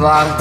Wunde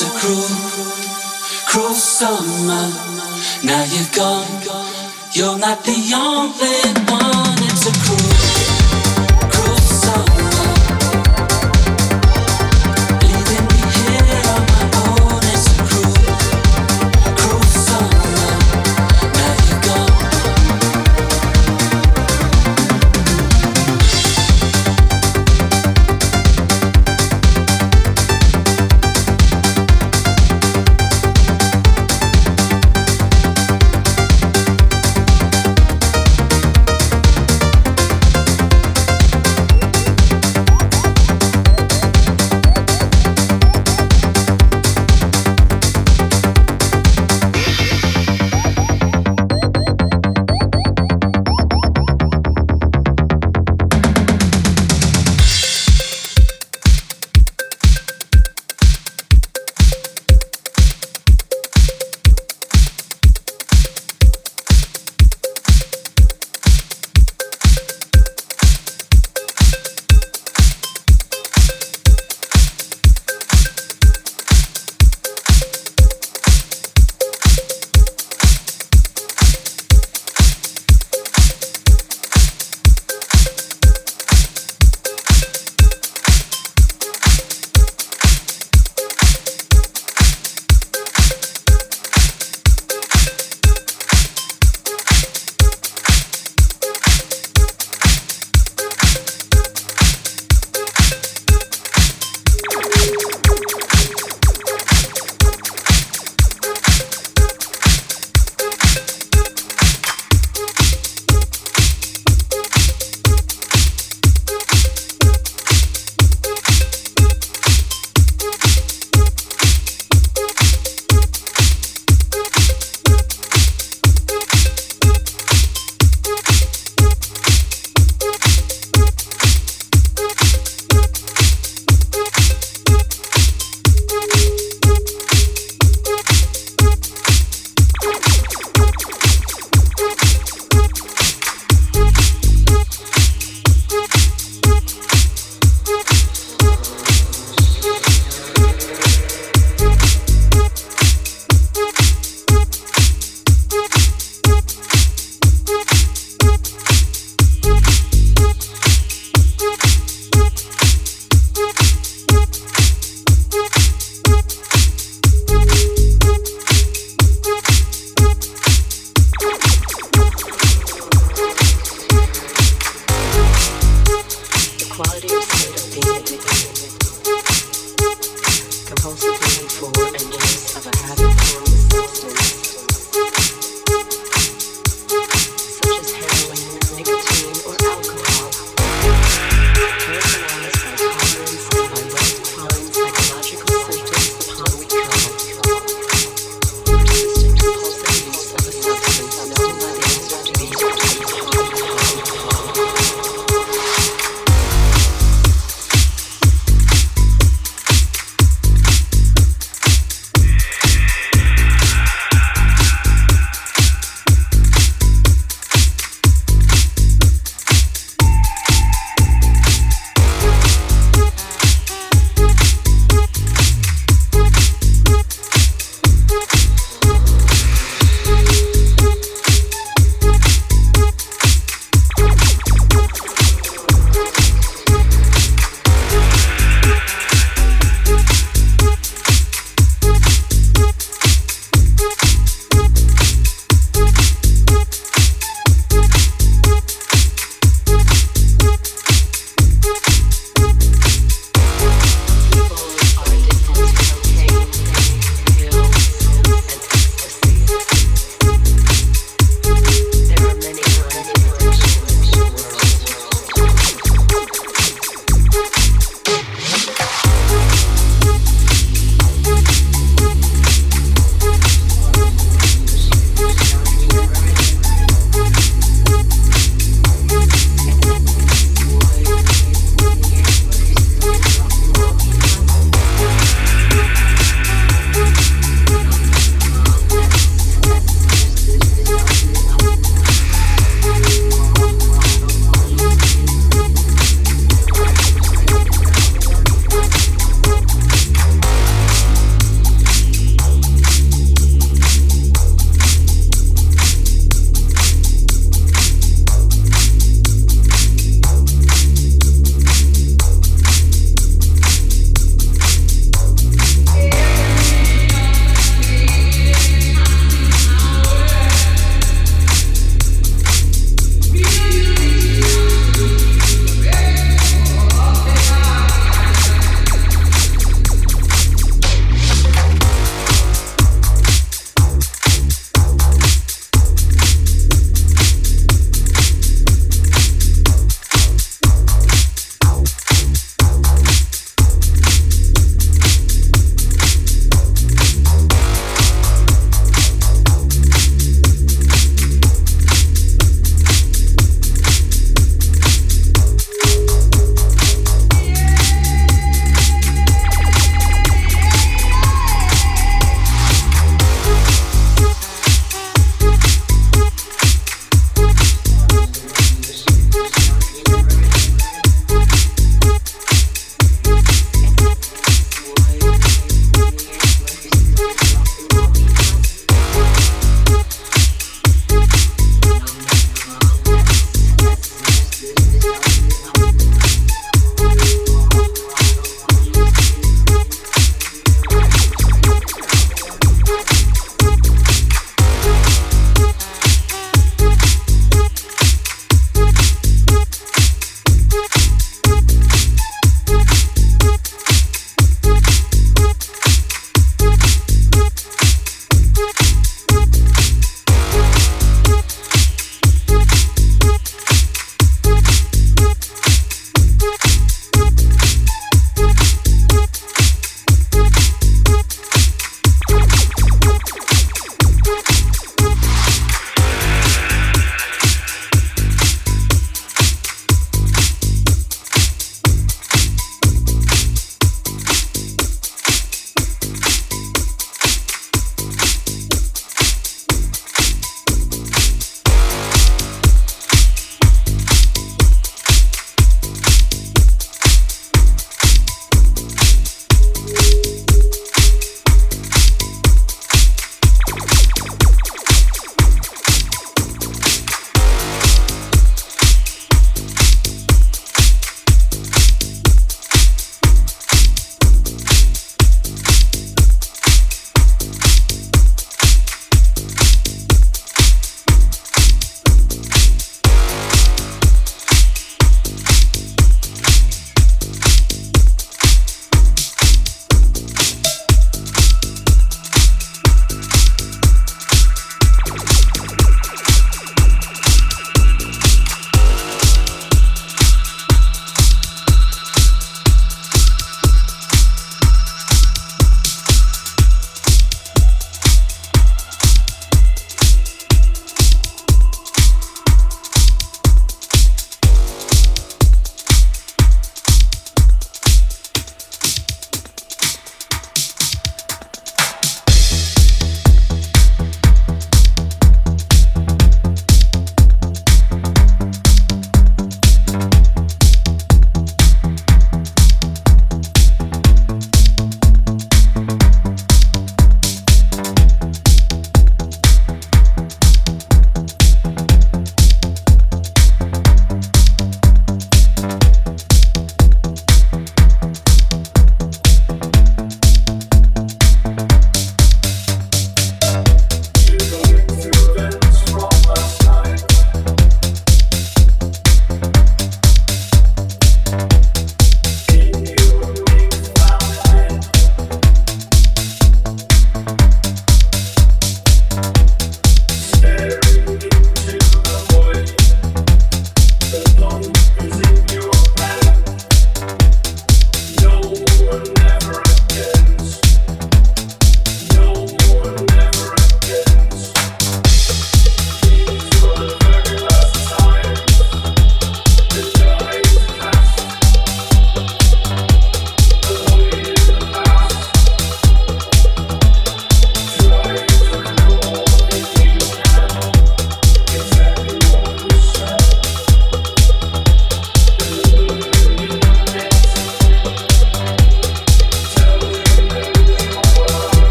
was a cruel, cruel summer. Now you're gone. You're not the only one. It's a cruel.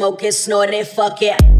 Smoke it, snort it, fuck it.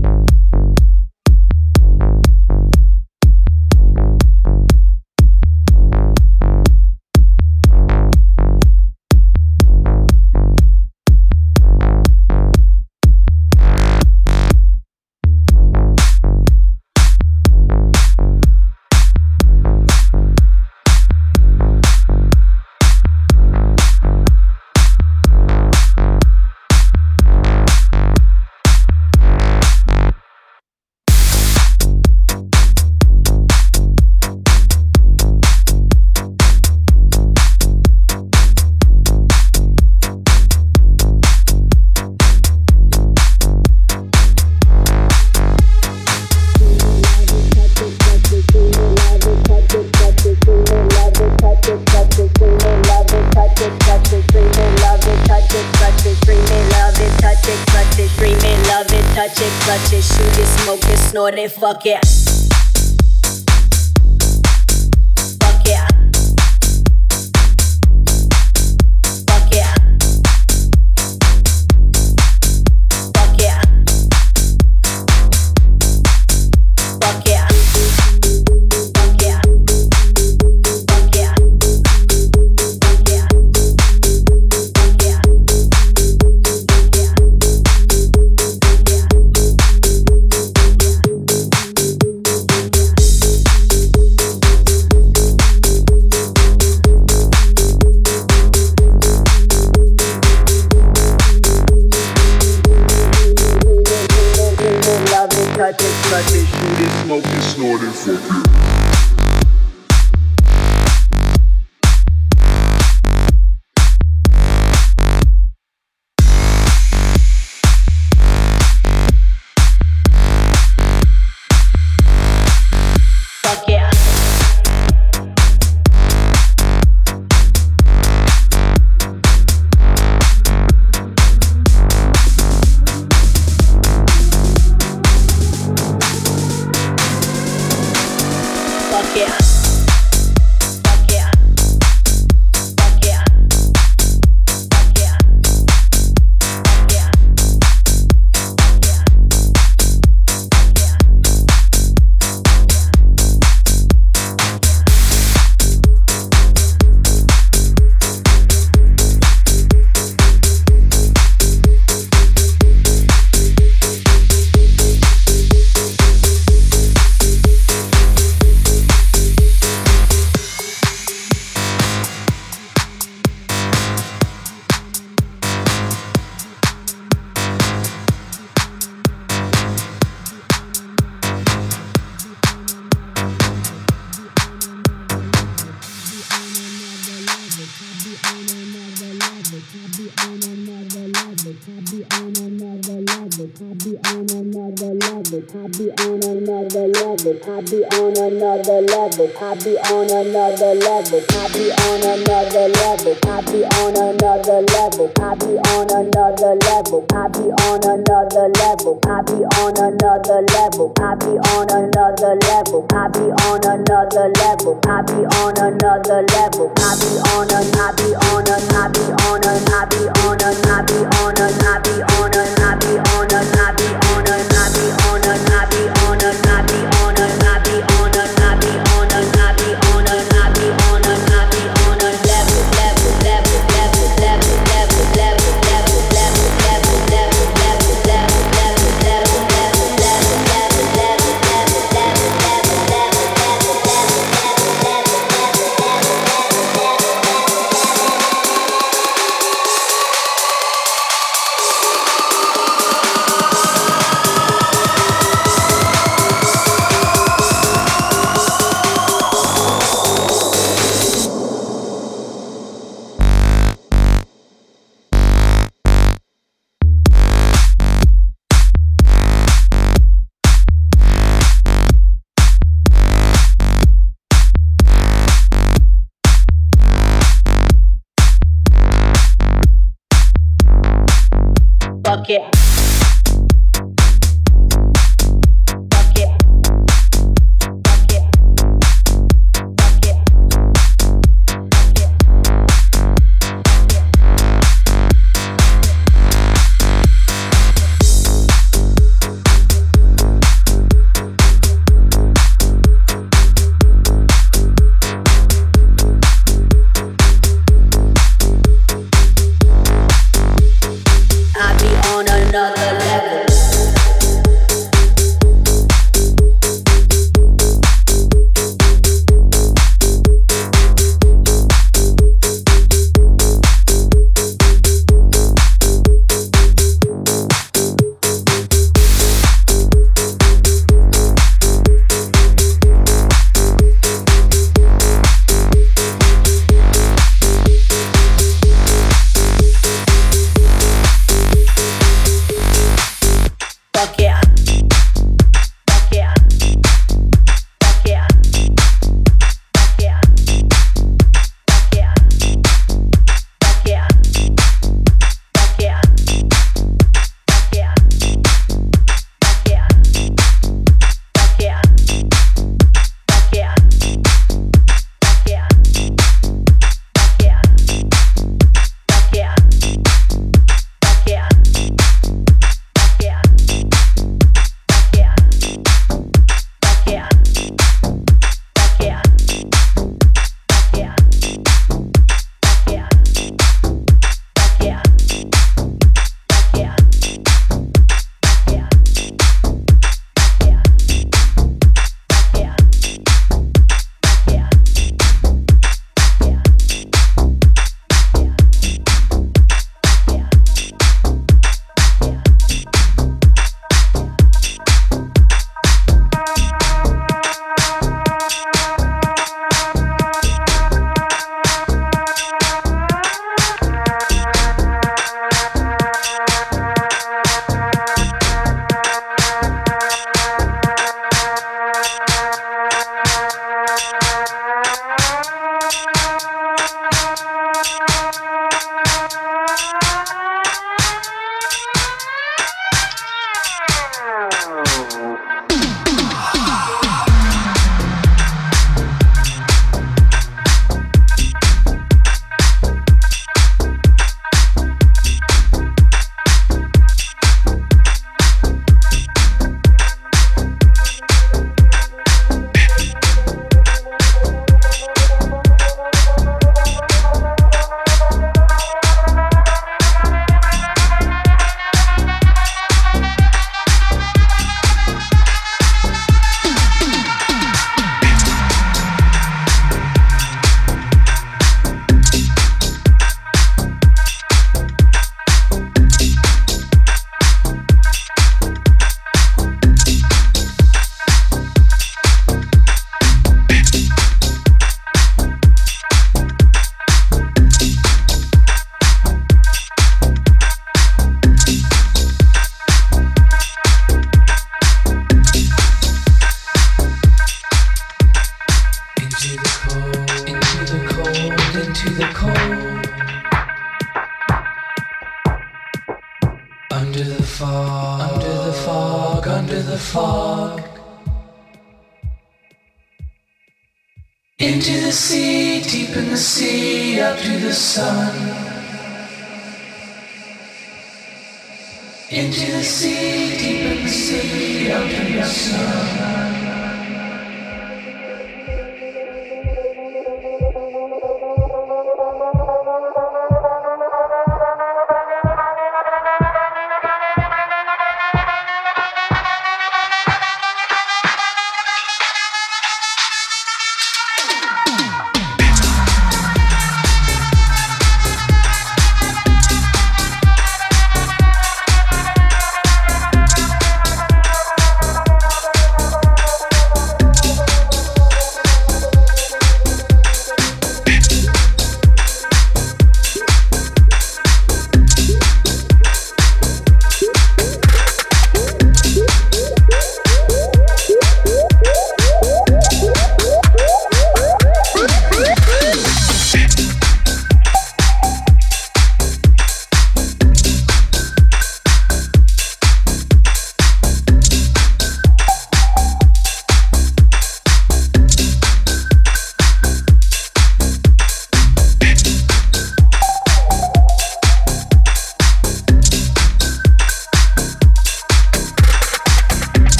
Fuck it. on and I be on another level. I be on another level. I be on another level. I be on another level. I be on another level. I be on another level. I be on another level. I be on another level. I be on another level. I be on another level. I be on another level. I be on another level. I be on an I be on an I be on an I be on an I be on an I be on